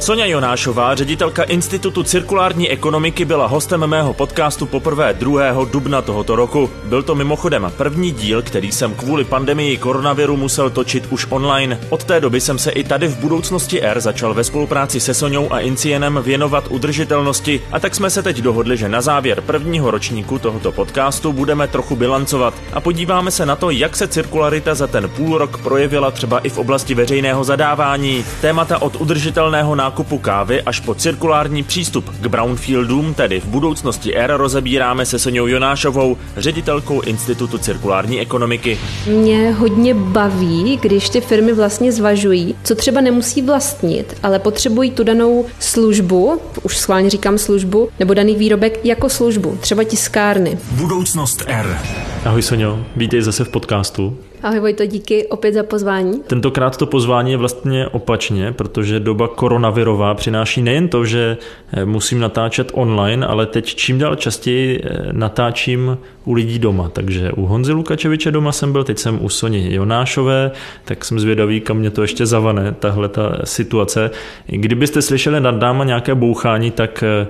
Sonja Jonášová, ředitelka Institutu cirkulární ekonomiky, byla hostem mého podcastu poprvé 2. dubna tohoto roku. Byl to mimochodem první díl, který jsem kvůli pandemii koronaviru musel točit už online. Od té doby jsem se i tady v budoucnosti R začal ve spolupráci se Soňou a Incienem věnovat udržitelnosti a tak jsme se teď dohodli, že na závěr prvního ročníku tohoto podcastu budeme trochu bilancovat a podíváme se na to, jak se cirkularita za ten půl rok projevila třeba i v oblasti veřejného zadávání. Témata od udržitelného nákupu kávy až po cirkulární přístup k brownfieldům, tedy v budoucnosti R, rozebíráme se Soňou Jonášovou, ředitelkou Institutu cirkulární ekonomiky. Mě hodně baví, když ty firmy vlastně zvažují, co třeba nemusí vlastnit, ale potřebují tu danou službu, už schválně říkám službu, nebo daný výrobek jako službu, třeba tiskárny. Budoucnost R. Ahoj Sonio, vítej zase v podcastu. Ahoj Vojto, díky opět za pozvání. Tentokrát to pozvání je vlastně opačně, protože doba koronavirová přináší nejen to, že eh, musím natáčet online, ale teď čím dál častěji eh, natáčím u lidí doma. Takže u Honzy Lukačeviče doma jsem byl, teď jsem u Soni Jonášové, tak jsem zvědavý, kam mě to ještě zavane, tahle ta situace. Kdybyste slyšeli nad náma nějaké bouchání, tak eh,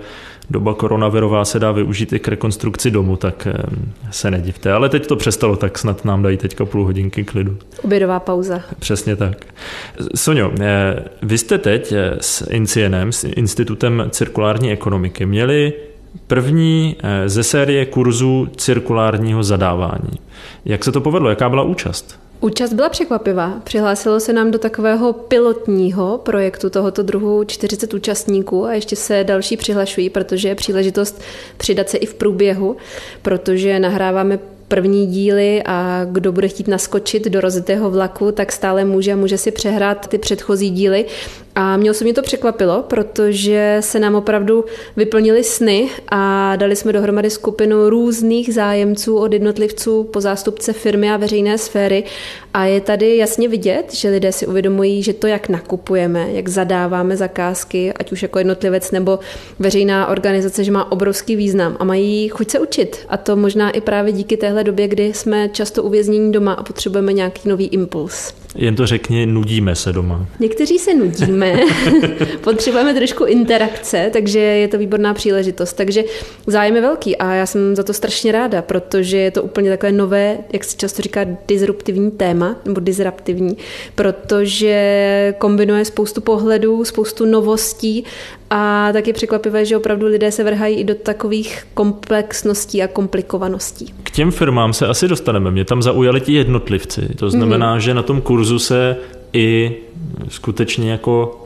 doba koronavirová se dá využít i k rekonstrukci domu, tak se nedivte. Ale teď to přestalo, tak snad nám dají teďka půl hodinky klidu. Obědová pauza. Přesně tak. Sonio, eh, vy jste teď eh, s INCIENem, s Institutem cirkulární ekonomiky, měli první eh, ze série kurzů cirkulárního zadávání. Jak se to povedlo? Jaká byla účast? Účast byla překvapivá. Přihlásilo se nám do takového pilotního projektu tohoto druhu 40 účastníků a ještě se další přihlašují, protože je příležitost přidat se i v průběhu, protože nahráváme první díly a kdo bude chtít naskočit do rozitého vlaku, tak stále může a může si přehrát ty předchozí díly. A mě osobně to překvapilo, protože se nám opravdu vyplnily sny a dali jsme dohromady skupinu různých zájemců od jednotlivců po zástupce firmy a veřejné sféry. A je tady jasně vidět, že lidé si uvědomují, že to, jak nakupujeme, jak zadáváme zakázky, ať už jako jednotlivec nebo veřejná organizace, že má obrovský význam a mají chuť se učit. A to možná i právě díky téhle době, kdy jsme často uvěznění doma a potřebujeme nějaký nový impuls. Jen to řekni, nudíme se doma. Někteří se nudíme, potřebujeme trošku interakce, takže je to výborná příležitost. Takže zájem je velký a já jsem za to strašně ráda, protože je to úplně takové nové, jak se často říká, disruptivní téma, nebo disruptivní, protože kombinuje spoustu pohledů, spoustu novostí a taky překvapivé, že opravdu lidé se vrhají i do takových komplexností a komplikovaností. K těm firmám se asi dostaneme. Mě tam zaujali ti jednotlivci. To znamená, mm-hmm. že na tom kurzu se i skutečně jako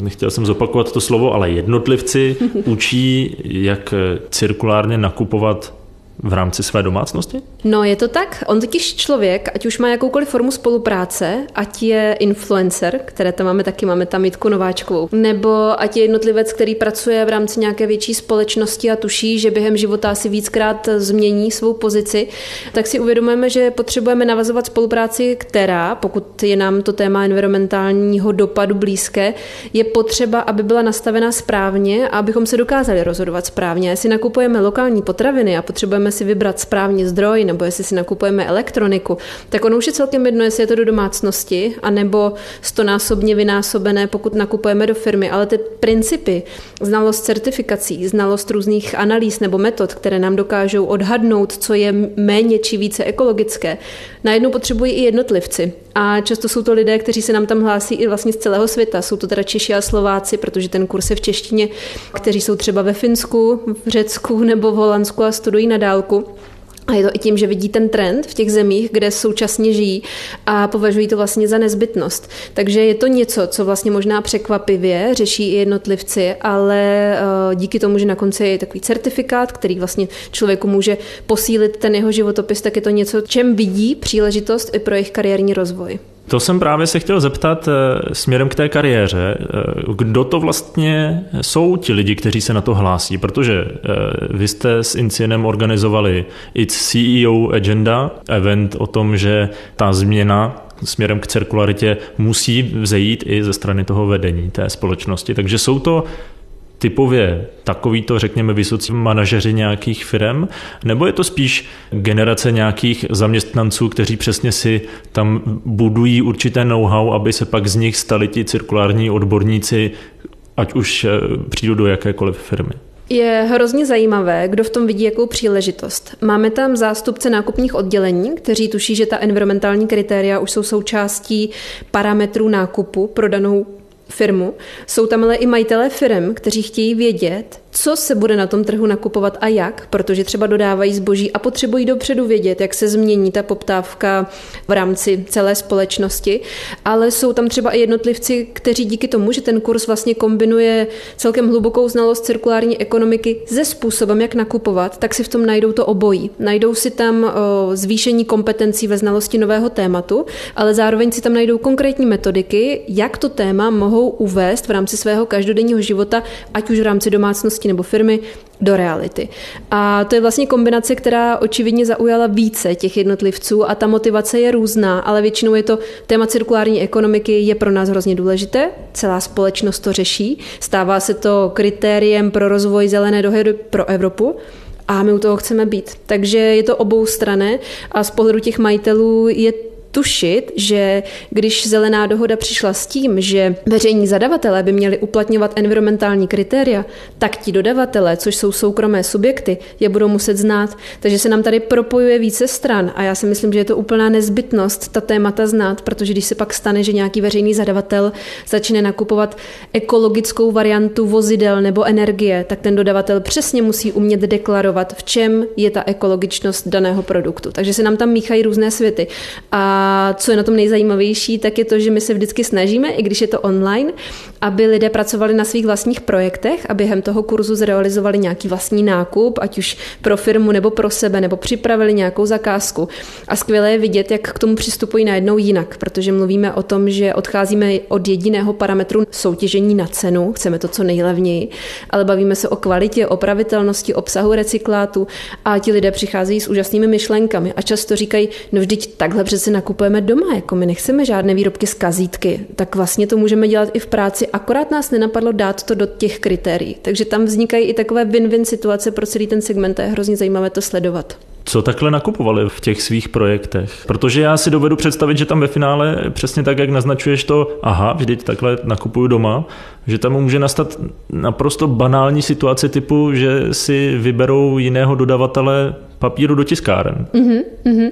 nechtěl jsem zopakovat to slovo, ale jednotlivci učí, jak cirkulárně nakupovat v rámci své domácnosti? No, je to tak. On totiž člověk, ať už má jakoukoliv formu spolupráce, ať je influencer, které tam máme taky, máme tam Jitku Nováčkovou, nebo ať je jednotlivec, který pracuje v rámci nějaké větší společnosti a tuší, že během života si víckrát změní svou pozici, tak si uvědomujeme, že potřebujeme navazovat spolupráci, která, pokud je nám to téma environmentálního dopadu blízké, je potřeba, aby byla nastavena správně a abychom se dokázali rozhodovat správně. Jestli nakupujeme lokální potraviny a potřebujeme potřebujeme si vybrat správně zdroj, nebo jestli si nakupujeme elektroniku, tak ono už je celkem jedno, jestli je to do domácnosti, anebo stonásobně vynásobené, pokud nakupujeme do firmy. Ale ty principy, znalost certifikací, znalost různých analýz nebo metod, které nám dokážou odhadnout, co je méně či více ekologické, najednou potřebují i jednotlivci. A často jsou to lidé, kteří se nám tam hlásí i vlastně z celého světa. Jsou to teda Češi a Slováci, protože ten kurz je v češtině, kteří jsou třeba ve Finsku, v Řecku nebo v Holandsku a studují na dálku. A je to i tím, že vidí ten trend v těch zemích, kde současně žijí a považují to vlastně za nezbytnost. Takže je to něco, co vlastně možná překvapivě řeší i jednotlivci, ale eh, díky tomu, že na konci je takový certifikát, který vlastně člověku může posílit ten jeho životopis, tak je to něco, čem vidí příležitost i pro jejich kariérní rozvoj. To jsem právě se chtěl zeptat eh, směrem k té kariéře. Eh, kdo to vlastně jsou ti lidi, kteří se na to hlásí? Protože eh, vy jste s Incienem organizovali i CEO Agenda, event o tom, že ta změna směrem k cirkularitě musí vzejít i ze strany toho vedení té společnosti. Takže jsou to typově takovýto, řekněme, vysocí manažeři nějakých firm, nebo je to spíš generace nějakých zaměstnanců, kteří přesně si tam budují určité know-how, aby se pak z nich stali ti cirkulární odborníci, ať už eh, přijdu do jakékoliv firmy? Je hrozně zajímavé, kdo v tom vidí jakou příležitost. Máme tam zástupce nákupních oddělení, kteří tuší, že ta environmentální kritéria už jsou součástí parametrů nákupu pro danou firmu. Jsou tam ale i majitelé firm, kteří chtějí vědět, co se bude na tom trhu nakupovat a jak, protože třeba dodávají zboží a potřebují dopředu vědět, jak se změní ta poptávka v rámci celé společnosti, ale jsou tam třeba i jednotlivci, kteří díky tomu, že ten kurz vlastně kombinuje celkem hlubokou znalost cirkulární ekonomiky se způsobem, jak nakupovat, tak si v tom najdou to obojí. Najdou si tam zvýšení kompetencí ve znalosti nového tématu, ale zároveň si tam najdou konkrétní metodiky, jak to téma mohou uvést v rámci svého každodenního života, ať už v rámci domácnosti společnosti nebo firmy do reality. A to je vlastně kombinace, která očividně zaujala více těch jednotlivců a ta motivace je různá, ale většinou je to téma cirkulární ekonomiky je pro nás hrozně důležité. Celá společnost to řeší. Stává se to kritériem pro rozvoj zelené dohody pro Evropu a my u toho chceme být. Takže je to obou strané a z pohledu těch majitelů je tušit, že když zelená dohoda přišla s tím, že veřejní zadavatelé by měli uplatňovat environmentální kritéria, tak ti dodavatelé, což jsou soukromé subjekty, je budou muset znát. Takže se nám tady propojuje více stran a já si myslím, že je to úplná nezbytnost ta témata znát, protože když se pak stane, že nějaký veřejný zadavatel začne nakupovat ekologickou variantu vozidel nebo energie, tak ten dodavatel přesně musí umět deklarovat, v čem je ta ekologičnost daného produktu. Takže se nám tam míchají různé světy. A a co je na tom nejzajímavější, tak je to, že my se vždycky snažíme, i když je to online, aby lidé pracovali na svých vlastních projektech a během toho kurzu zrealizovali nějaký vlastní nákup, ať už pro firmu nebo pro sebe, nebo připravili nějakou zakázku. A skvělé je vidět, jak k tomu přistupují najednou jinak, protože mluvíme o tom, že odcházíme od jediného parametru soutěžení na cenu, chceme to co nejlevněji, ale bavíme se o kvalitě, opravitelnosti, obsahu recyklátu a ti lidé přicházejí s úžasnými myšlenkami a často říkají, no vždyť takhle přece nakupujeme doma, jako my nechceme žádné výrobky z kazítky, tak vlastně to můžeme dělat i v práci, akorát nás nenapadlo dát to do těch kritérií. Takže tam vznikají i takové win-win situace pro celý ten segment a je hrozně zajímavé to sledovat. Co takhle nakupovali v těch svých projektech? Protože já si dovedu představit, že tam ve finále přesně tak, jak naznačuješ to, aha, vždyť takhle nakupuju doma, že tam může nastat naprosto banální situace typu, že si vyberou jiného dodavatele papíru do tiskáren. Mm-hmm, mm-hmm.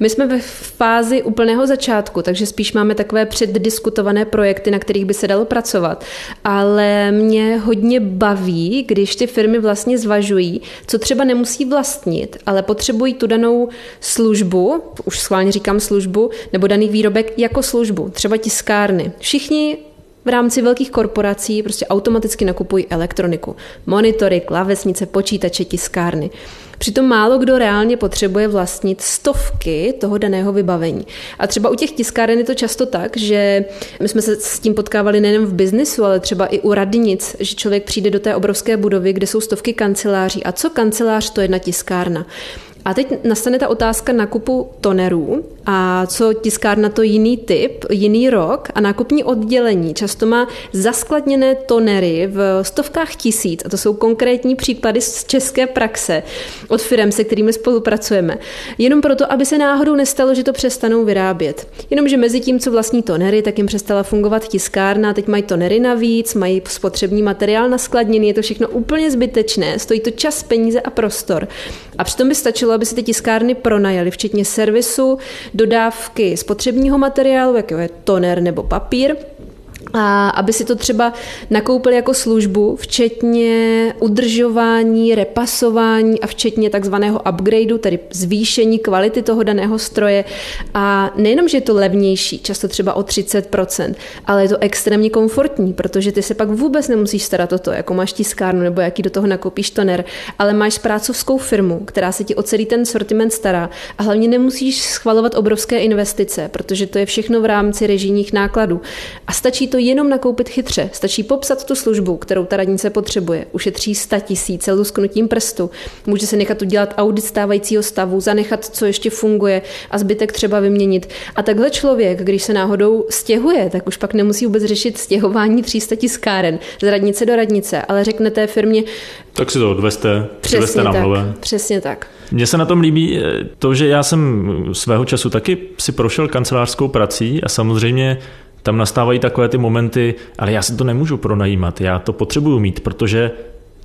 My jsme ve fázi úplného začátku, takže spíš máme takové předdiskutované projekty, na kterých by se dalo pracovat. Ale mě hodně baví, když ty firmy vlastně zvažují, co třeba nemusí vlastnit, ale potřebují tu danou službu, už schválně říkám službu, nebo daný výrobek jako službu, třeba tiskárny. Všichni v rámci velkých korporací prostě automaticky nakupují elektroniku. Monitory, klávesnice, počítače, tiskárny. Přitom málo kdo reálně potřebuje vlastnit stovky toho daného vybavení. A třeba u těch tiskáren je to často tak, že my jsme se s tím potkávali nejen v biznisu, ale třeba i u radnic, že člověk přijde do té obrovské budovy, kde jsou stovky kanceláří. A co kancelář, to je jedna tiskárna. A teď nastane ta otázka nakupu tonerů a co tiskárna to jiný typ, jiný rok a nákupní oddělení často má zaskladněné tonery v stovkách tisíc a to jsou konkrétní příklady z české praxe od firm, se kterými spolupracujeme. Jenom proto, aby se náhodou nestalo, že to přestanou vyrábět. Jenomže mezi tím, co vlastní tonery, tak jim přestala fungovat tiskárna, teď mají tonery navíc, mají spotřební materiál naskladněný, je to všechno úplně zbytečné, stojí to čas, peníze a prostor. A přitom by stačilo, aby si ty tiskárny pronajaly, včetně servisu, dodávky spotřebního materiálu, jako je toner nebo papír, a aby si to třeba nakoupili jako službu, včetně udržování, repasování a včetně takzvaného upgradeu, tedy zvýšení kvality toho daného stroje. A nejenom, že je to levnější, často třeba o 30%, ale je to extrémně komfortní, protože ty se pak vůbec nemusíš starat o to, jako máš tiskárnu nebo jaký do toho nakoupíš toner, ale máš prácovskou firmu, která se ti o celý ten sortiment stará a hlavně nemusíš schvalovat obrovské investice, protože to je všechno v rámci režijních nákladů. A stačí to jenom nakoupit chytře. Stačí popsat tu službu, kterou ta radnice potřebuje. Ušetří 100 tisíce lusknutím prstu. Může se nechat udělat audit stávajícího stavu, zanechat, co ještě funguje a zbytek třeba vyměnit. A takhle člověk, když se náhodou stěhuje, tak už pak nemusí vůbec řešit stěhování 300 tiskáren z radnice do radnice, ale řekne té firmě, tak si to odveste, přiveste na tak, Přesně tak. Mně se na tom líbí eh, to, že já jsem svého času taky si prošel kancelářskou prací a samozřejmě tam nastávají takové ty momenty, ale já si to nemůžu pronajímat, já to potřebuju mít, protože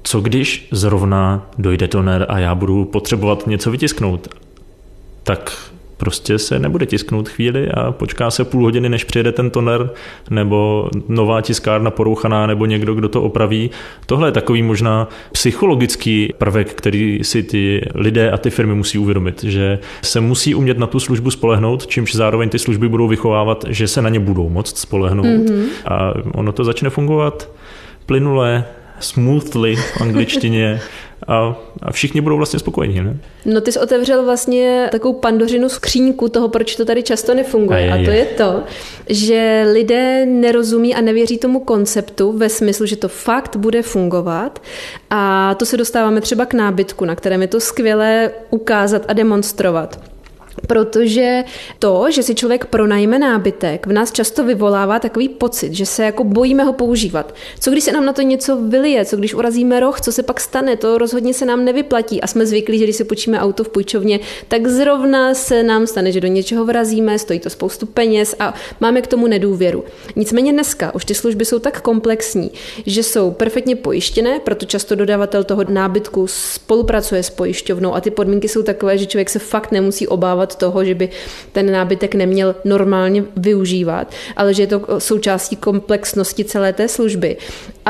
co když zrovna dojde toner a já budu potřebovat něco vytisknout, tak prostě se nebude tisknout chvíli a počká se půl hodiny, než přijede ten toner, nebo nová tiskárna porouchaná, nebo někdo, kdo to opraví. Tohle je takový možná psychologický prvek, který si ty lidé a ty firmy musí uvědomit, že se musí umět na tu službu spolehnout, čímž zároveň ty služby budou vychovávat, že se na ně budou moct spolehnout mm-hmm. a ono to začne fungovat plynule, smoothly v angličtině a, a všichni budou vlastně spokojení. Ne? No ty jsi otevřel vlastně takovou pandořinu skříňku toho, proč to tady často nefunguje. A, je, a to je to, že lidé nerozumí a nevěří tomu konceptu ve smyslu, že to fakt bude fungovat. A to se dostáváme třeba k nábytku, na kterém je to skvělé ukázat a demonstrovat. Protože to, že si člověk pronajme nábytek, v nás často vyvolává takový pocit, že se jako bojíme ho používat. Co když se nám na to něco vylije, co když urazíme roh, co se pak stane, to rozhodně se nám nevyplatí a jsme zvyklí, že když si počíme auto v půjčovně, tak zrovna se nám stane, že do něčeho vrazíme, stojí to spoustu peněz a máme k tomu nedůvěru. Nicméně dneska už ty služby jsou tak komplexní, že jsou perfektně pojištěné, proto často dodavatel toho nábytku spolupracuje s pojišťovnou a ty podmínky jsou takové, že člověk se fakt nemusí obávat obávat toho, že by ten nábytek neměl normálně využívat, ale že je to součástí komplexnosti celé té služby.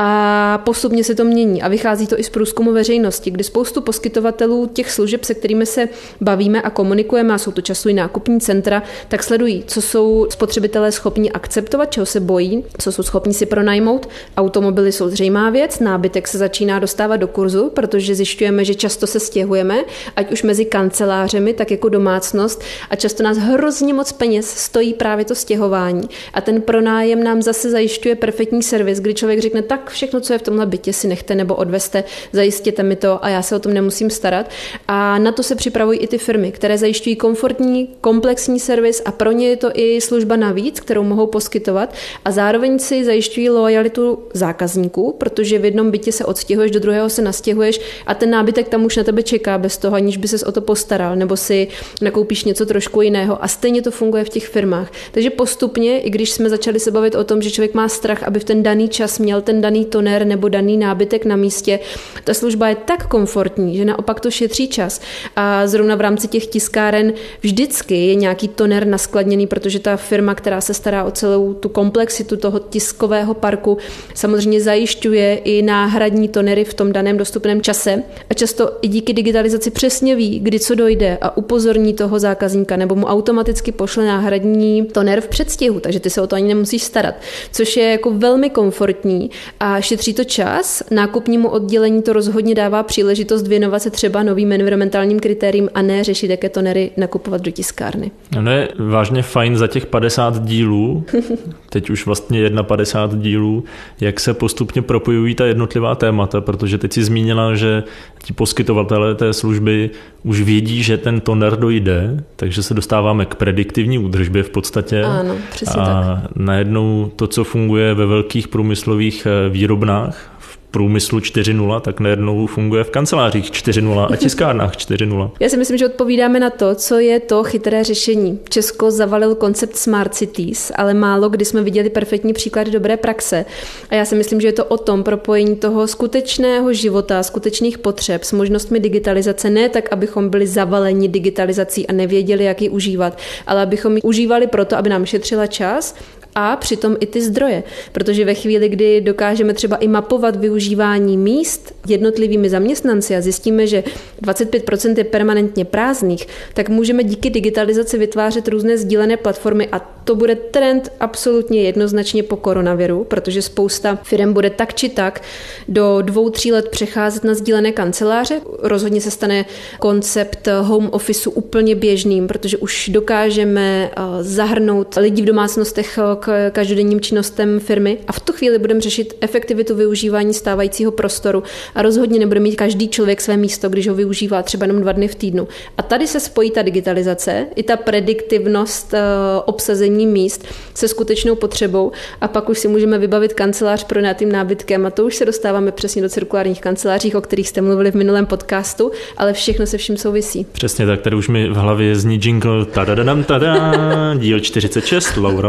A postupně se to mění a vychází to i z průzkumu veřejnosti, kdy spoustu poskytovatelů těch služeb, se kterými se bavíme a komunikujeme, a jsou to často i nákupní centra, tak sledují, co jsou spotřebitelé schopni akceptovat, čeho se bojí, co jsou schopni si pronajmout. Automobily jsou zřejmá věc, nábytek se začíná dostávat do kurzu, protože zjišťujeme, že často se stěhujeme, ať už mezi kancelářemi, tak jako domácnost a často nás hrozně moc peněz stojí právě to stěhování. A ten pronájem nám zase zajišťuje perfektní servis, kdy člověk řekne, tak všechno, co je v tomhle bytě, si nechte nebo odveste, zajistěte mi to a já se o tom nemusím starat. A na to se připravují i ty firmy, které zajišťují komfortní, komplexní servis a pro ně je to i služba navíc, kterou mohou poskytovat a zároveň si zajišťují lojalitu zákazníků, protože v jednom bytě se odstěhuješ, do druhého se nastěhuješ a ten nábytek tam už na tebe čeká bez toho, aniž by ses o to postaral, nebo si nakoupíš koupíš něco trošku jiného a stejně to funguje v těch firmách. Takže postupně, i když jsme začali se bavit o tom, že člověk má strach, aby v ten daný čas měl ten daný toner nebo daný nábytek na místě, ta služba je tak komfortní, že naopak to šetří čas. A zrovna v rámci těch tiskáren vždycky je nějaký toner naskladněný, protože ta firma, která se stará o celou tu komplexitu toho tiskového parku, samozřejmě zajišťuje i náhradní tonery v tom daném dostupném čase. A často i díky digitalizaci přesně ví, kdy co dojde a upozorní toho zákazníka nebo mu automaticky pošle náhradní toner v předstihu, takže ty se o to ani nemusíš starat, což je jako velmi komfortní a šetří to čas. Nákupnímu oddělení to rozhodně dává příležitost věnovat se třeba novým environmentálním kritériím a ne řešit, jaké tonery nakupovat do tiskárny. No je vážně fajn za těch 50 dílů, teď už vlastně 51 dílů, jak se postupně propojují ta jednotlivá témata, protože teď si zmínila, že ti poskytovatelé té služby už vědí, že ten toner dojde, takže se dostáváme k prediktivní údržbě v podstatě. Ano, přesně a tak. najednou to, co funguje ve velkých průmyslových výrobnách, průmyslu 4.0, tak najednou funguje v kancelářích 4.0 a tiskárnách 4.0. Já si myslím, že odpovídáme na to, co je to chytré řešení. Česko zavalil koncept Smart Cities, ale málo kdy jsme viděli perfektní příklady dobré praxe. A já si myslím, že je to o tom propojení toho skutečného života, skutečných potřeb s možnostmi digitalizace, ne tak, abychom byli zavaleni digitalizací a nevěděli, jak ji užívat, ale abychom ji užívali proto, aby nám šetřila čas a přitom i ty zdroje. Protože ve chvíli, kdy dokážeme třeba i mapovat využívání míst jednotlivými zaměstnanci a zjistíme, že 25% je permanentně prázdných, tak můžeme díky digitalizaci vytvářet různé sdílené platformy a to bude trend absolutně jednoznačně po koronaviru, protože spousta firm bude tak či tak do dvou, tří let přecházet na sdílené kanceláře. Rozhodně se stane koncept home officeu úplně běžným, protože už dokážeme eh, zahrnout lidi v domácnostech k každodenním činnostem firmy a v tu chvíli budeme řešit efektivitu využívání stávajícího prostoru. A rozhodně nebude mít každý člověk své místo, když ho využívá třeba jenom dva dny v týdnu. A tady se spojí ta digitalizace, i ta prediktivnost eh, obsazení míst se skutečnou potřebou. A pak už si můžeme vybavit kancelář pro pronátým nábytkem. A to už se dostáváme přesně do cirkulárních kanceláří, o kterých jste mluvili v minulém podcastu, ale všechno se vším souvisí. Přesně tak, tady už mi v hlavě zní jingle. Tadadadam tada, díl 46, Laura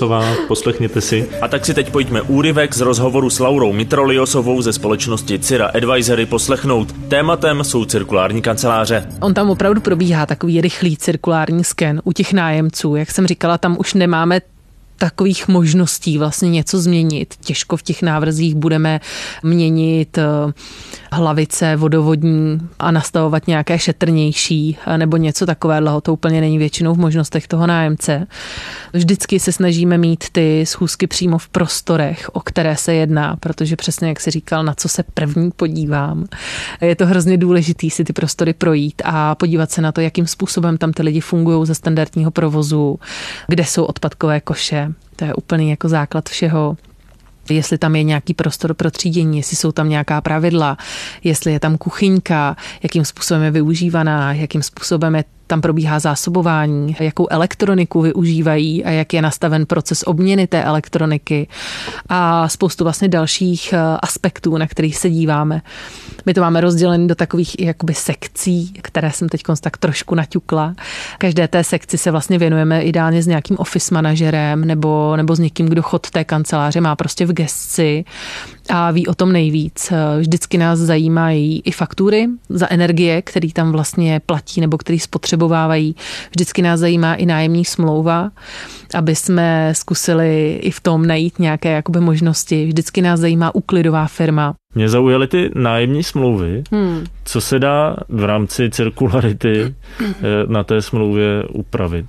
Mitroliosová, poslechněte si. A tak si teď pojďme úryvek z rozhovoru s Laurou Mitroliosovou ze společnosti Cira Advisory poslechnout. Tématem jsou cirkulární kanceláře. On tam opravdu probíhá takový rychlý cirkulární sken u těch nájemců. Jak jsem říkala, tam už nemáme takových možností vlastně něco změnit. Těžko v těch návrzích budeme měnit eh, hlavice vodovodní a nastavovat nějaké šetrnější eh, nebo něco takového. To úplně není většinou v možnostech toho nájemce. Vždycky se snažíme mít ty schůzky přímo v prostorech, o které se jedná, protože přesně jak si říkal, na co se první podívám. Je to hrozně důležité si ty prostory projít a podívat se na to, jakým způsobem tam ty lidi fungují ze standardního provozu, kde jsou odpadkové koše, to je úplný jako základ všeho. Jestli tam je nějaký prostor pro třídění, jestli jsou tam nějaká pravidla, jestli je tam kuchyňka, jakým způsobem je využívaná, jakým způsobem je tam probíhá zásobování, jakou elektroniku využívají a jak je nastaven proces obměny té elektroniky a spoustu vlastně dalších eh, aspektů, na kterých se díváme. My to máme rozdělené do takových jakoby sekcí, které jsem teď tak trošku naťukla. Každé té sekci se vlastně věnujeme ideálně s nějakým office manažerem nebo, nebo s někým, kdo chod té kanceláře má prostě v gestci a ví o tom nejvíc. Vždycky nás zajímají i faktury za energie, který tam vlastně platí nebo který spotřebovávají. Vždycky nás zajímá i nájemní smlouva, aby jsme zkusili i v tom najít nějaké jakoby možnosti. Vždycky nás zajímá uklidová firma. Mě zaujaly ty nájemní smlouvy. Hmm. Co se dá v rámci cirkularity eh, na té smlouvě upravit?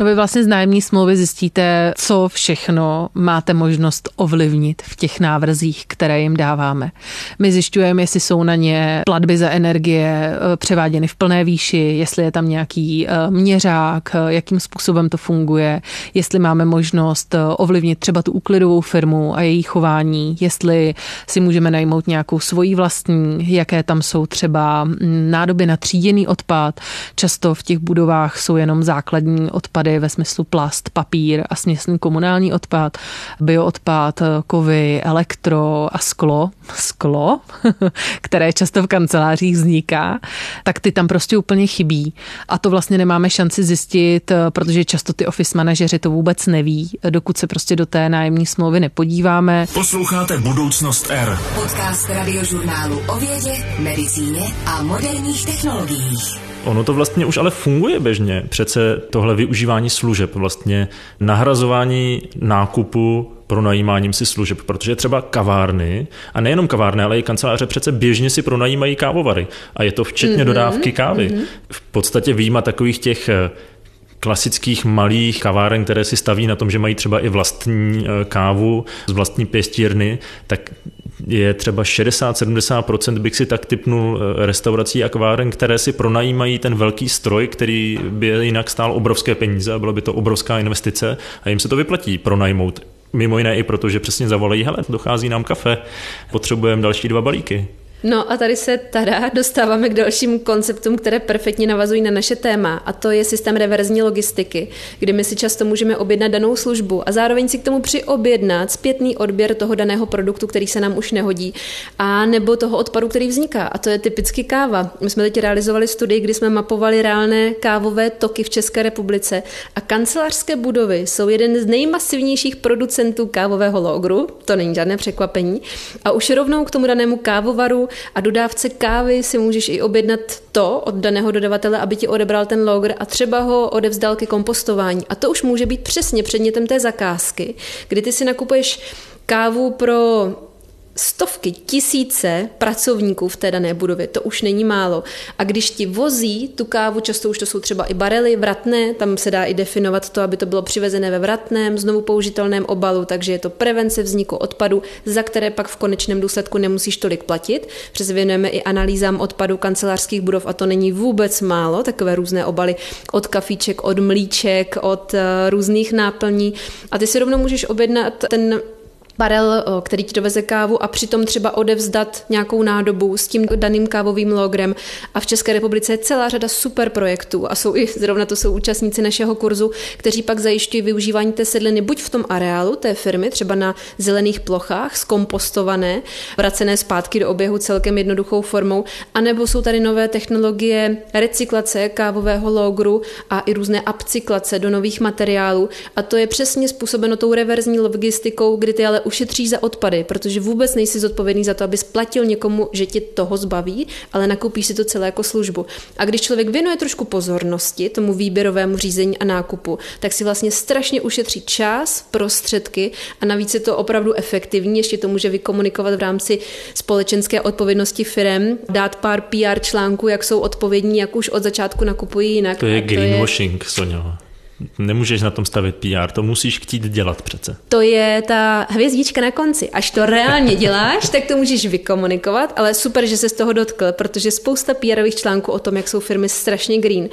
No vy vlastně z nájemní smlouvy zjistíte, co všechno máte možnost ovlivnit v těch návrzích, které jim dáváme. My zjišťujeme, jestli jsou na ně platby za energie eh, převáděny v plné výši, jestli je tam nějaký eh, měřák, jakým způsobem to funguje, jestli máme možnost ovlivnit třeba tu úklidovou firmu a její chování, jestli si můžeme najmout nějakou svoji vlastní, jaké tam jsou třeba nádoby na tříděný odpad. Často v těch budovách jsou jenom základní odpady ve smyslu plast, papír a směsný komunální odpad, bioodpad, kovy, elektro a sklo. Sklo, které často v kancelářích vzniká, tak ty tam prostě úplně chybí. A to vlastně nemáme šanci zjistit, protože často ty office manažeři to vůbec neví, dokud se prostě do té nájemní smlouvy nepodíváme. Posloucháte Budoucnost R. Podcast radiožurnálu o vědě, medicíně a moderních technologiích. Ono to vlastně už ale funguje běžně. Přece tohle využívání služeb, vlastně nahrazování nákupu pronajímáním si služeb, protože třeba kavárny, a nejenom kavárny, ale i kanceláře přece běžně si pronajímají kávovary. A je to včetně mm-hmm. dodávky kávy. Mm-hmm. V podstatě výjima takových těch eh, klasických malých kaváren, které si staví na tom, že mají třeba i vlastní eh, kávu z vlastní pěstírny, tak je třeba 60-70% bych si tak typnul eh, restaurací a kváren, které si pronajímají ten velký stroj, který by jinak stál obrovské peníze a byla by to obrovská investice a jim se to vyplatí pronajmout. Mimo jiné i proto, že přesně zavolají, hele, dochází nám kafe, potřebujeme další dva balíky. No a tady se teda dostáváme k dalším konceptům, které perfektně navazují na naše téma a to je systém reverzní logistiky, kdy my si často můžeme objednat danou službu a zároveň si k tomu přiobjednat zpětný odběr toho daného produktu, který se nám už nehodí a nebo toho odpadu, který vzniká a to je typicky káva. My jsme teď realizovali studii, kdy jsme mapovali reálné kávové toky v České republice a kancelářské budovy jsou jeden z nejmasivnějších producentů kávového logru, to není žádné překvapení a už rovnou k tomu danému kávovaru a dodávce kávy si můžeš i objednat to od daného dodavatele, aby ti odebral ten logr a třeba ho odevzdal ke kompostování. A to už může být přesně předmětem té zakázky, kdy ty si nakupuješ kávu pro stovky, tisíce pracovníků v té dané budově. To už není málo. A když ti vozí tu kávu, často už to jsou třeba i barely vratné, tam se dá i definovat to, aby to bylo přivezené ve vratném, znovu použitelném obalu, takže je to prevence vzniku odpadu, za které pak v konečném důsledku nemusíš tolik platit. Přes věnujeme i analýzám odpadu kancelářských budov a to není vůbec málo, takové různé obaly od kafíček, od mlíček, od eh, různých náplní. A ty si rovnou můžeš objednat ten barel, který ti doveze kávu a přitom třeba odevzdat nějakou nádobu s tím daným kávovým logrem. A v České republice je celá řada super projektů a jsou i zrovna to jsou účastníci našeho kurzu, kteří pak zajišťují využívání té sedliny buď v tom areálu té firmy, třeba na zelených plochách, skompostované, vracené zpátky do oběhu celkem jednoduchou formou, anebo jsou tady nové technologie recyklace kávového logru a i různé upcyklace do nových materiálů. A to je přesně způsobeno tou reverzní logistikou, kdy ty ale ušetříš za odpady, protože vůbec nejsi zodpovědný za to, aby splatil někomu, že ti toho zbaví, ale nakoupíš si to celé jako službu. A když člověk věnuje trošku pozornosti tomu výběrovému řízení a nákupu, tak si vlastně strašně ušetří čas, prostředky a navíc je to opravdu efektivní, ještě to může vykomunikovat v rámci společenské odpovědnosti firem, dát pár PR článků, jak jsou odpovědní, jak už od začátku nakupují jinak. To je greenwashing, Sonja nemůžeš na tom stavit PR, to musíš chtít dělat přece. To je ta hvězdička na konci. Až to reálně děláš, tak to můžeš vykomunikovat, ale super, že se z toho dotkl, protože spousta PRových článků o tom, jak jsou firmy strašně green,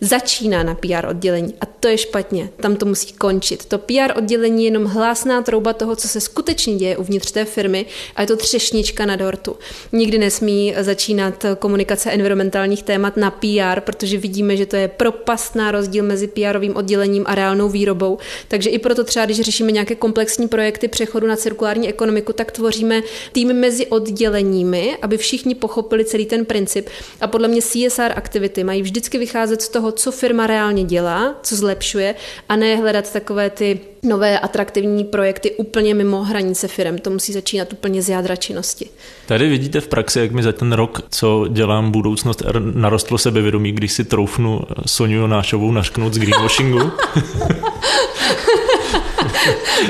začíná na PR oddělení a to je špatně. Tam to musí končit. To PR oddělení je jenom hlásná trouba toho, co se skutečně děje uvnitř té firmy a je to třešnička na dortu. Nikdy nesmí začínat komunikace environmentálních témat na PR, protože vidíme, že to je propastná rozdíl mezi PR-ovým oddělením a reálnou výrobou. Takže i proto třeba, když řešíme nějaké komplexní projekty přechodu na cirkulární ekonomiku, tak tvoříme tým mezi odděleními, aby všichni pochopili celý ten princip. A podle mě CSR aktivity mají vždycky vycházet z toho, co firma reálně dělá, co zlepšuje a ne hledat takové ty nové atraktivní projekty úplně mimo hranice firm. To musí začínat úplně z jádra činnosti. Tady vidíte v praxi, jak mi za ten rok, co dělám budoucnost, narostlo sebevědomí, když si troufnu Soniu Jonášovou našknout z greenwashingu.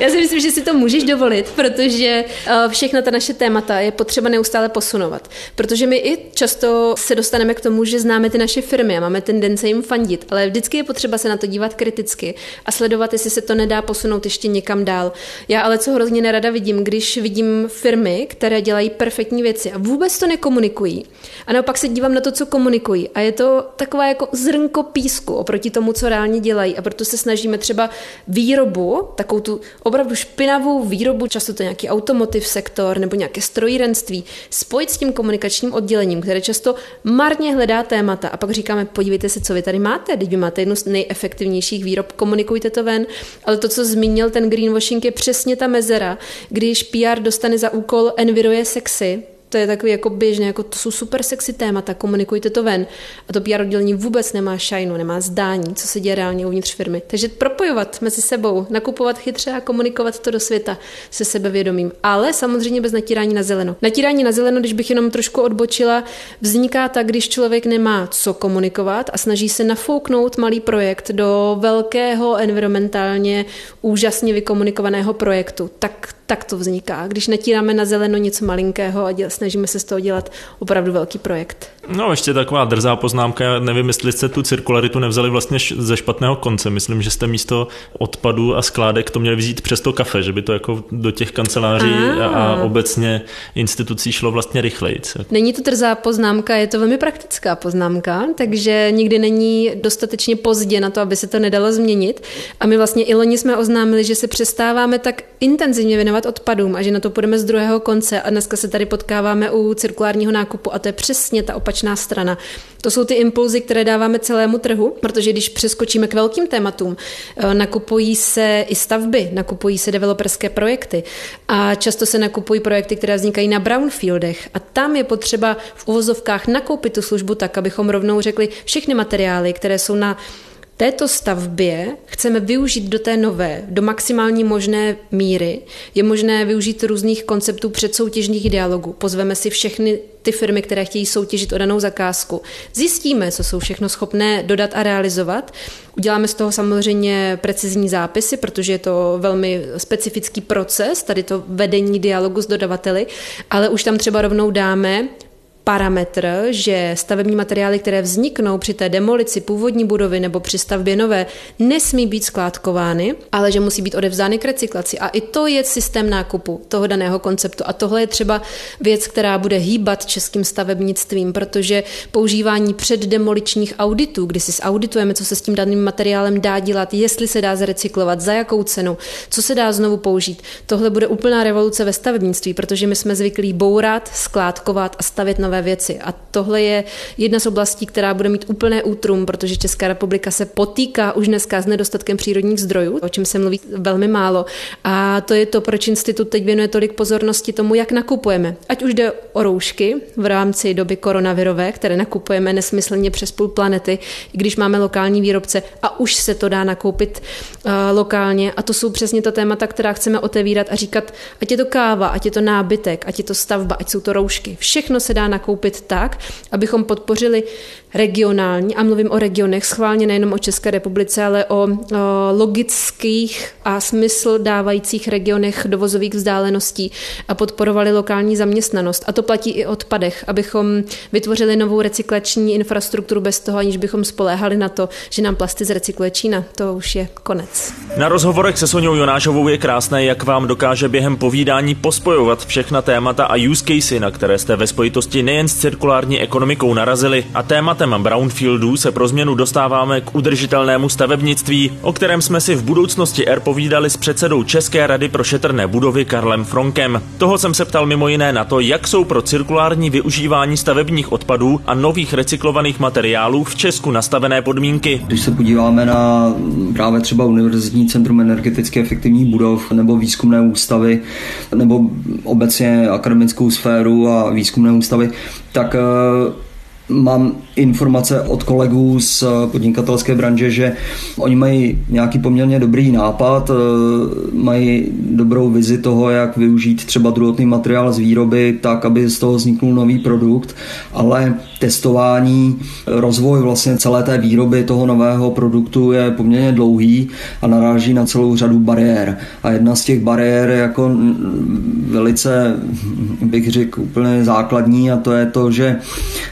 Já si myslím, že si to můžeš dovolit, protože eh, všechna ta naše témata je potřeba neustále posunovat. Protože my i často se dostaneme k tomu, že známe ty naše firmy a máme tendence jim fandit, ale vždycky je potřeba se na to dívat kriticky a sledovat, jestli se to nedá posunout ještě někam dál. Já ale co hrozně nerada vidím, když vidím firmy, které dělají perfektní věci a vůbec to nekomunikují. A naopak se dívám na to, co komunikují. A je to taková jako zrnko písku oproti tomu, co reálně dělají. A proto se snažíme třeba výrobu, takovou tu opravdu špinavou výrobu, často to nějaký automotiv sektor nebo nějaké strojírenství, spojit s tím komunikačním oddělením, které často marně hledá témata. A pak říkáme, podívejte se, co vy tady máte, teď vy máte jednu z nejefektivnějších výrob, komunikujte to ven, ale to, co zmínil ten greenwashing, je přesně ta mezera, když PR dostane za úkol Enviro je sexy, to je takový jako běžné, jako to jsou super sexy témata, komunikujte to ven. A to PR oddělení vůbec nemá šajnu, nemá zdání, co se děje reálně uvnitř firmy. Takže propojovat mezi sebou, nakupovat chytře a komunikovat to do světa se sebevědomím. Ale samozřejmě bez natírání na zeleno. Natírání na zeleno, když bych jenom trošku odbočila, vzniká tak, když člověk nemá co komunikovat a snaží se nafouknout malý projekt do velkého environmentálně úžasně vykomunikovaného projektu. Tak tak to vzniká. Když natíráme na zeleno něco malinkého a děl, snažíme se z toho dělat opravdu velký projekt. No ještě taková drzá poznámka, nevím, jestli jste tu cirkularitu nevzali vlastně ze špatného konce. Myslím, že jste místo odpadů a skládek to měli vzít přes to kafe, že by to jako do těch kanceláří a, a obecně institucí šlo vlastně rychleji. Není to drzá poznámka, je to velmi praktická poznámka, takže nikdy není dostatečně pozdě na to, aby se to nedalo změnit. A my vlastně i loni jsme oznámili, že se přestáváme tak intenzivně věnovat odpadům a že na to půjdeme z druhého konce a dneska se tady potkáváme u cirkulárního nákupu a to je přesně ta opačná strana. To jsou ty impulzy, které dáváme celému trhu, protože když přeskočíme k velkým tématům, eh, nakupují se i stavby, nakupují se developerské projekty a často se nakupují projekty, které vznikají na brownfieldech a tam je potřeba v uvozovkách nakoupit tu službu tak, abychom rovnou řekli všechny materiály, které jsou na této stavbě chceme využít do té nové, do maximální možné míry. Je možné využít různých konceptů předsoutěžních dialogů. Pozveme si všechny ty firmy, které chtějí soutěžit o danou zakázku. Zjistíme, co jsou všechno schopné dodat a realizovat. Uděláme z toho samozřejmě precizní zápisy, protože je to velmi specifický proces, tady to vedení dialogu s dodavateli, ale už tam třeba rovnou dáme parametr, že stavební materiály, které vzniknou při té demolici původní budovy nebo při stavbě nové, nesmí být skládkovány, ale že musí být odevzdány k recyklaci. A i to je systém nákupu toho daného konceptu. A tohle je třeba věc, která bude hýbat českým stavebnictvím, protože používání předdemoličních auditů, kdy si zauditujeme, co se s tím daným materiálem dá dělat, jestli se dá zrecyklovat, za jakou cenu, co se dá znovu použít. Tohle bude úplná revoluce ve stavebnictví, protože my jsme zvyklí bourat, skládkovat a stavět nové věci. A tohle je jedna z oblastí, která bude mít úplné útrum, protože Česká republika se potýká už dneska s nedostatkem přírodních zdrojů, o čem se mluví velmi málo. A to je to, proč institut teď věnuje tolik pozornosti tomu, jak nakupujeme. Ať už jde o roušky v rámci doby koronavirové, které nakupujeme nesmyslně přes půl planety, i když máme lokální výrobce a už se to dá nakoupit uh, lokálně. A to jsou přesně ta témata, která chceme otevírat a říkat, ať je to káva, ať je to nábytek, ať je to stavba, ať jsou to roušky. Všechno se dá nakoupit tak, abychom podpořili regionální, a mluvím o regionech, schválně nejenom o České republice, ale o, logických a smysl dávajících regionech dovozových vzdáleností a podporovali lokální zaměstnanost. A to platí i o odpadech, abychom vytvořili novou recyklační infrastrukturu bez toho, aniž bychom spoléhali na to, že nám plasty zrecykluje Čína. To už je konec. Na rozhovorech se Soňou Jonášovou je krásné, jak vám dokáže během povídání pospojovat všechna témata a use casey, na které jste ve spojitosti nejen s cirkulární ekonomikou narazili a tématem tématem brownfieldů se pro změnu dostáváme k udržitelnému stavebnictví, o kterém jsme si v budoucnosti R povídali s předsedou České rady pro šetrné budovy Karlem Fronkem. Toho jsem se ptal mimo jiné na to, jak jsou pro cirkulární využívání stavebních odpadů a nových recyklovaných materiálů v Česku nastavené podmínky. Když se podíváme na právě třeba Univerzitní centrum energeticky efektivních budov nebo výzkumné ústavy nebo obecně akademickou sféru a výzkumné ústavy, tak eh, Mám informace od kolegů z podnikatelské branže, že oni mají nějaký poměrně dobrý nápad, eh, mají dobrou vizi toho, jak využít třeba druhotný materiál z výroby tak, aby z toho vzniknul nový produkt, ale testování, rozvoj vlastně celé té výroby toho nového produktu je poměrně dlouhý a naráží na celou řadu bariér. A jedna z těch bariér je jako velice, bych řekl, úplně základní a to je to, že,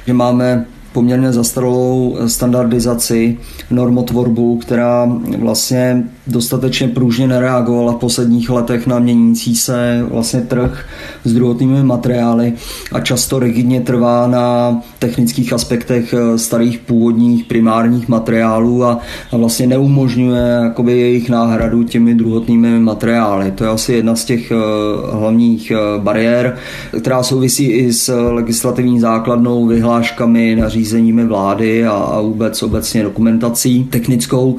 že máme poměrně zastaralou standardizaci, normotvorbu, která vlastně dostatečně pružně nereagovala v posledních letech na měnící se vlastně trh s druhotnými materiály a často rigidně trvá na technických aspektech eh, starých původních primárních materiálů a, a vlastně neumožňuje jakoby jejich náhradu těmi druhotnými materiály. To je asi jedna z těch uh, hlavních bariér, která souvisí i s legislativní základnou, vyhláškami, nařízeními vlády a, a vůbec obecně dokumentací technickou.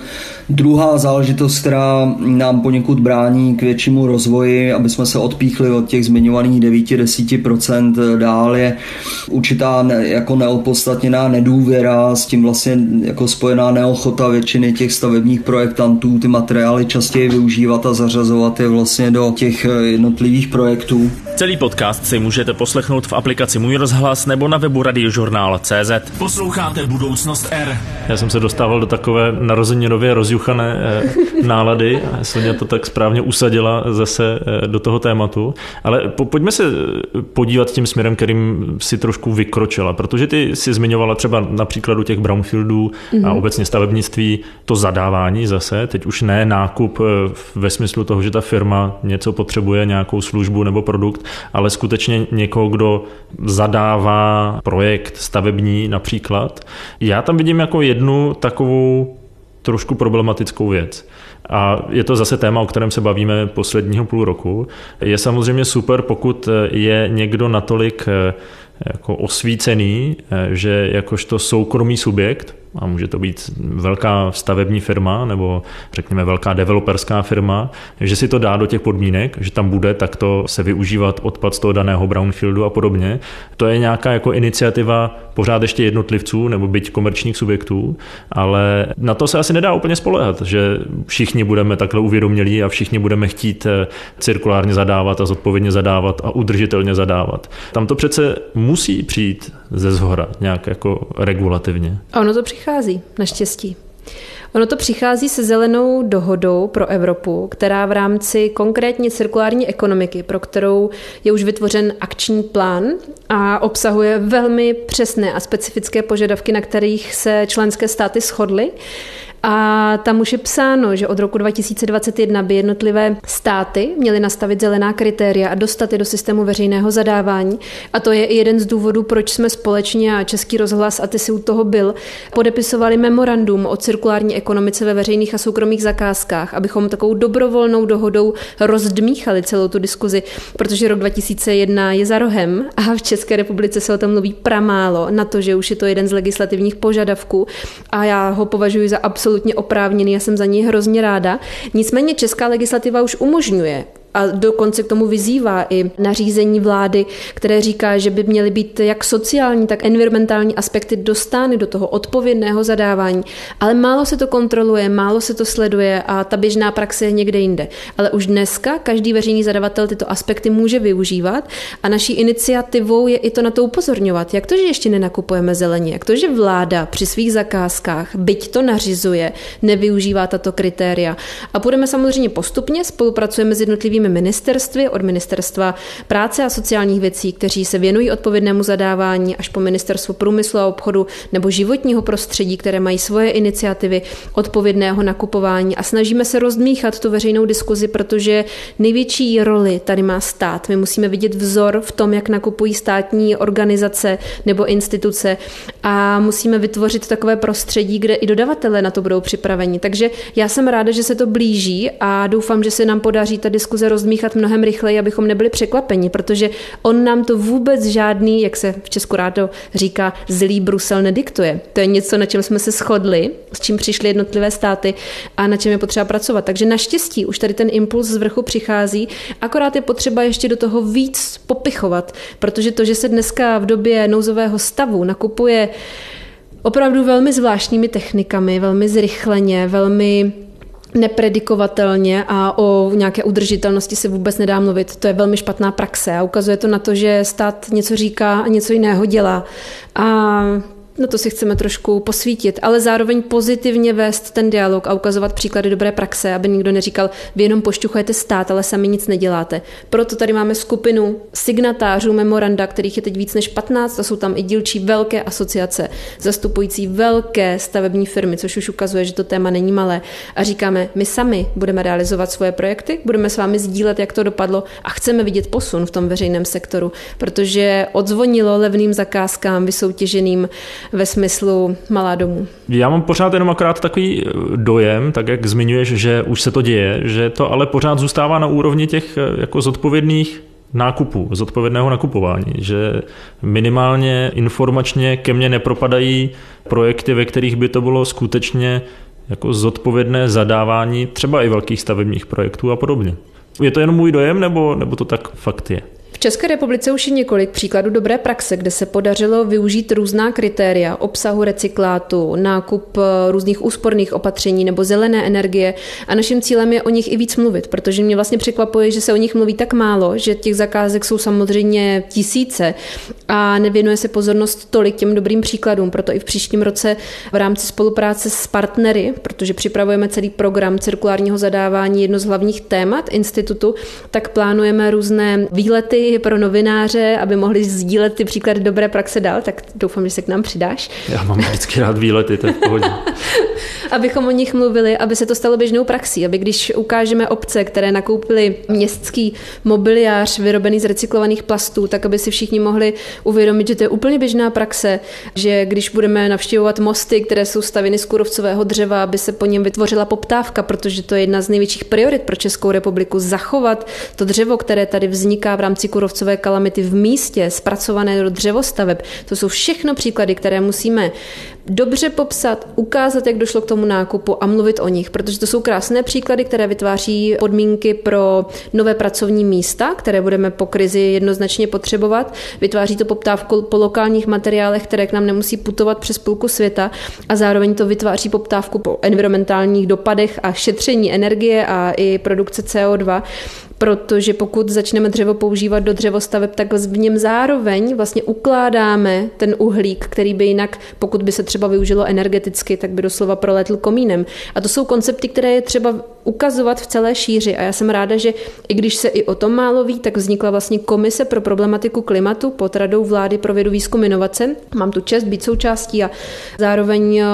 Druhá záležitost, která nám poněkud brání k většímu rozvoji, aby jsme se odpíchli od těch zmiňovaných 9-10% dál, je určitá jako neopodstatněná nedůvěra, s tím vlastně jako spojená neochota většiny těch stavebních projektantů ty materiály častěji využívat a zařazovat je vlastně do těch jednotlivých projektů. Celý podcast si můžete poslechnout v aplikaci Můj rozhlas nebo na webu radiožurnál.cz. Posloucháte Budoucnost R. Já jsem se dostával do takové narozeninově rozjuchané eh, nálady a Sonja to tak správně usadila zase eh, do toho tématu. Ale po, pojďme se eh, podívat tím směrem, kterým si trošku vykročila, protože ty si zmiňovala třeba na příkladu těch brownfieldů mm-hmm. a mhm. obecně stavebnictví to zadávání zase, teď už ne nákup ve smyslu toho, že ta firma něco potřebuje, nějakou službu nebo produkt, ale skutečně někoho, kdo zadává projekt stavební například. Já tam vidím jako jednu takovou trošku problematickou věc. A je to zase téma, o kterém se bavíme posledního půl roku. Je samozřejmě super, pokud je někdo natolik eh, jako osvícený, eh, že jakožto soukromý subjekt a může to být velká stavební firma nebo řekněme velká developerská firma, že si to dá do těch podmínek, že tam bude takto se využívat odpad z toho daného brownfieldu a podobně. To je nějaká jako iniciativa pořád ještě jednotlivců nebo byť komerčních subjektů, ale na to se asi nedá úplně spolehat, že všichni budeme takhle uvědomělí a všichni budeme chtít eh, cirkulárně zadávat a zodpovědně zadávat a udržitelně zadávat. Tam to přece musí přijít ze zhora nějak jako regulativně. A ono to přichází, naštěstí. Ono to přichází se zelenou dohodou pro Evropu, která v rámci konkrétně cirkulární ekonomiky, pro kterou je už vytvořen akční plán a obsahuje velmi přesné a specifické požadavky, na kterých se členské státy shodly. A tam už je psáno, že od roku 2021 by jednotlivé státy měly nastavit zelená kritéria a dostat je do systému veřejného zadávání. A to je jeden z důvodů, proč jsme společně a Český rozhlas, a ty si u toho byl, podepisovali memorandum o cirkulární ekonomice ve veřejných a soukromých zakázkách, abychom takovou dobrovolnou dohodou rozdmíchali celou tu diskuzi, protože rok 2001 je za rohem a v České republice se o tom mluví pramálo na to, že už je to jeden z legislativních požadavků a já ho považuji za absolutně absolutně oprávněný, já jsem za něj hrozně ráda. Nicméně česká legislativa už umožňuje a dokonce k tomu vyzývá i nařízení vlády, které říká, že by měly být jak sociální, tak environmentální aspekty dostány do toho odpovědného zadávání. Ale málo se to kontroluje, málo se to sleduje a ta běžná praxe je někde jinde. Ale už dneska každý veřejný zadavatel tyto aspekty může využívat a naší iniciativou je i to na to upozorňovat. Jak to, že ještě nenakupujeme zeleně? Jak to, že vláda při svých zakázkách, byť to nařizuje, nevyužívá tato kritéria? A budeme samozřejmě postupně, spolupracujeme s jednotlivými jednotlivými ministerstvy, od ministerstva práce a sociálních věcí, kteří se věnují odpovědnému zadávání, až po ministerstvo průmyslu a obchodu nebo životního prostředí, které mají svoje iniciativy odpovědného nakupování a snažíme se rozdmíchat tu veřejnou diskuzi, protože největší roli tady má stát. My musíme vidět vzor v tom, jak nakupují státní organizace nebo instituce a musíme vytvořit takové prostředí, kde i dodavatelé na to budou připraveni. Takže já jsem ráda, že se to blíží a doufám, že se nám podaří ta diskuze rozmíchat mnohem rychleji, abychom nebyli překvapeni, protože on nám to vůbec žádný, jak se v Česku rádo říká, zlý Brusel nediktuje. To je něco, na čem jsme se shodli, s čím přišly jednotlivé státy a na čem je potřeba pracovat. Takže naštěstí už tady ten impuls z vrchu přichází, akorát je potřeba ještě do toho víc popichovat, protože to, že se dneska v době nouzového stavu nakupuje opravdu velmi zvláštními technikami, velmi zrychleně, velmi nepredikovatelně a o nějaké udržitelnosti se vůbec nedá mluvit. To je velmi špatná praxe a ukazuje to na to, že stát něco říká a něco jiného dělá. A No to si chceme trošku posvítit, ale zároveň pozitivně vést ten dialog a ukazovat příklady dobré praxe, aby nikdo neříkal, vy jenom pošťuchujete stát, ale sami nic neděláte. Proto tady máme skupinu signatářů memoranda, kterých je teď víc než 15, a jsou tam i dílčí velké asociace, zastupující velké stavební firmy, což už ukazuje, že to téma není malé. A říkáme, my sami budeme realizovat svoje projekty, budeme s vámi sdílet, jak to dopadlo a chceme vidět posun v tom veřejném sektoru, protože odzvonilo levným zakázkám vysoutěženým ve smyslu malá domů. Já mám pořád jenom akorát takový eh, dojem, tak jak zmiňuješ, že už se to děje, že to ale pořád zůstává na úrovni těch eh, jako zodpovědných nákupů, zodpovědného nakupování, že minimálně informačně ke mně nepropadají projekty, ve kterých by to bylo skutečně jako zodpovědné zadávání třeba i velkých stavebních projektů a podobně. Je to jenom můj dojem, nebo, nebo to tak fakt je? České republice už je několik příkladů dobré praxe, kde se podařilo využít různá kritéria obsahu recyklátu, nákup eh, různých úsporných opatření nebo zelené energie a naším cílem je o nich i víc mluvit, protože mě vlastně překvapuje, že se o nich mluví tak málo, že těch zakázek jsou samozřejmě tisíce a nevěnuje se pozornost tolik těm dobrým příkladům. Proto i v příštím roce v rámci spolupráce s partnery, protože připravujeme celý program cirkulárního zadávání, jedno z hlavních témat institutu, tak plánujeme různé výlety pro novináře, aby mohli sdílet ty příklady dobré praxe dál, tak doufám, že se k nám přidáš. Já mám vždycky rád výlety, to je v pohodě. Abychom o nich mluvili, aby se to stalo běžnou praxí, aby když ukážeme obce, které nakoupily městský mobiliář vyrobený z recyklovaných plastů, tak aby si všichni mohli uvědomit, že to je úplně běžná praxe, že když budeme navštěvovat mosty, které jsou stavěny z kurovcového dřeva, aby se po něm vytvořila poptávka, protože to je jedna z největších priorit pro Českou republiku, zachovat to dřevo, které tady vzniká v rámci kůrovcové kalamity v místě, zpracované do dřevostaveb. To jsou všechno příklady, které musíme dobře popsat, ukázat, jak došlo k tomu nákupu a mluvit o nich, protože to jsou krásné příklady, které vytváří podmínky pro nové pracovní místa, které budeme po krizi jednoznačně potřebovat. Vytváří to poptávku po lokálních materiálech, které k nám nemusí putovat přes půlku světa a zároveň to vytváří poptávku po environmentálních dopadech a šetření energie a i produkce CO2 protože pokud začneme dřevo používat do dřevostaveb, tak v něm zároveň vlastně ukládáme ten uhlík, který by jinak, pokud by se třeba využilo energeticky, tak by doslova proletl komínem. A to jsou koncepty, které je třeba ukazovat v celé šíři. A já jsem ráda, že i když se i o tom málo ví, tak vznikla vlastně komise pro problematiku klimatu pod radou vlády pro vědu výzkum inovace. Mám tu čest být součástí a zároveň eh,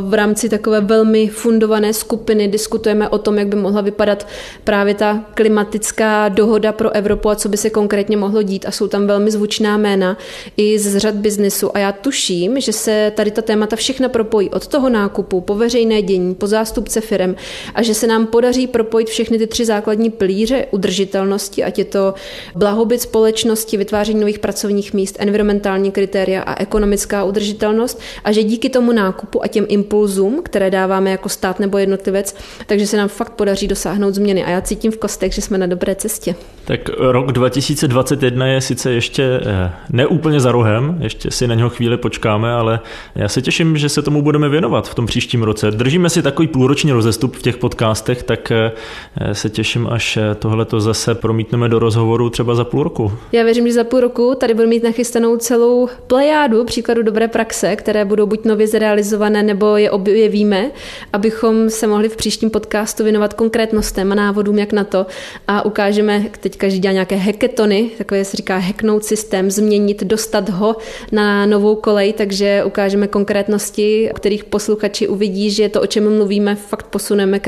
v rámci takové velmi fundované skupiny diskutujeme o tom, jak by mohla vypadat právě ta klimatická dohoda pro Evropu a co by se konkrétně mohlo dít. A jsou tam velmi zvučná jména i z řad biznesu. A já tuším, že se tady ta témata všechna propojí od toho nákupu po veřejné dění, po zástupce firem a že se nám nám podaří propojit všechny ty tři základní pilíře udržitelnosti, ať je to blahobyt společnosti, vytváření nových pracovních míst, environmentální kritéria a ekonomická udržitelnost a že díky tomu nákupu a těm impulzům, které dáváme jako stát nebo jednotlivec, takže se nám fakt podaří dosáhnout změny. A já cítím v kostech, že jsme na dobré cestě. Tak rok 2021 je sice ještě eh, neúplně za rohem, ještě si na něho chvíli počkáme, ale já se těším, že se tomu budeme věnovat v tom příštím roce. Držíme si takový půlroční rozestup v těch podcastech, podcastech, tak eh, se těším, až eh, tohle to zase promítneme do rozhovoru třeba za půl roku. Já věřím, že za půl roku tady budu mít nachystanou celou plejádu příkladu dobré praxe, které budou buď nově zrealizované, nebo je objevíme, abychom se mohli v příštím podcastu věnovat konkrétnostem a návodům, jak na to a ukážeme, teď každý dělá nějaké heketony, takové se říká hacknout systém, změnit, dostat ho na novou kolej, takže ukážeme konkrétnosti, o kterých posluchači uvidí, že to, o čem mluvíme, fakt posuneme k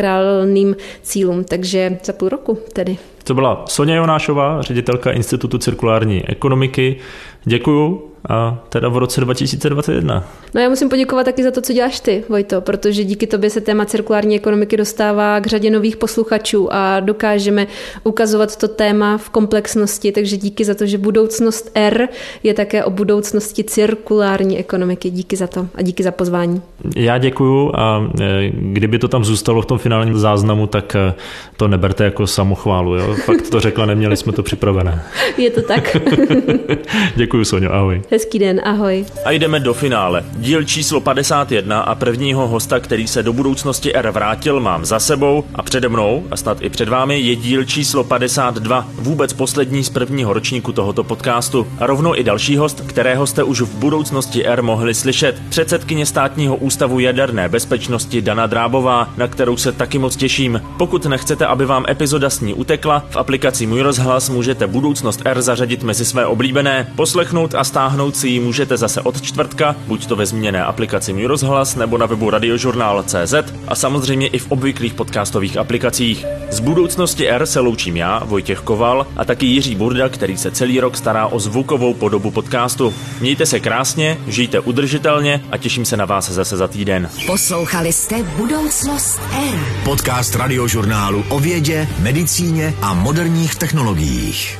reálným cílům. Takže za půl roku tedy. To byla Sonja Jonášová, ředitelka Institutu cirkulární ekonomiky. Děkuju a teda v roce 2021. No já musím poděkovat taky za to, co děláš ty, Vojto, protože díky tobě se téma cirkulární ekonomiky dostává k řadě nových posluchačů a dokážeme ukazovat to téma v komplexnosti, takže díky za to, že budoucnost R je také o budoucnosti cirkulární ekonomiky. Díky za to a díky za pozvání. Já děkuju a e, kdyby to tam zůstalo v tom finálním záznamu, tak e, to neberte jako samochválu. Jo? Fakt to řekla, neměli jsme to připravené. Je to tak. děkuju, Sonio, ahoj. Hezký den, ahoj. A jdeme do finále. Díl číslo 51 a prvního hosta, který se do budoucnosti R vrátil, mám za sebou a přede mnou a snad i před vámi je díl číslo 52, vůbec poslední z prvního ročníku tohoto podcastu. A rovnou i další host, kterého jste už v budoucnosti R mohli slyšet. Předsedkyně státního ústavu jaderné bezpečnosti Dana Drábová, na kterou se taky moc těším. Pokud nechcete, aby vám epizoda s ní utekla, v aplikaci Můj rozhlas můžete budoucnost R zařadit mezi své oblíbené, poslechnout a stáhnout si ji můžete zase od čtvrtka, buď to ve zmíněné aplikaci Můj rozhlas nebo na webu radiožurnál.cz a samozřejmě i v obvyklých podcastových aplikacích. Z budoucnosti R se loučím já, Vojtěch Koval a taky Jiří Burda, který se celý rok stará o zvukovou podobu podcastu. Mějte se krásně, žijte udržitelně a těším se na vás zase za týden. Poslouchali jste Budoucnost R. Podcast radiožurnálu o vědě, medicíně moderních technologiích.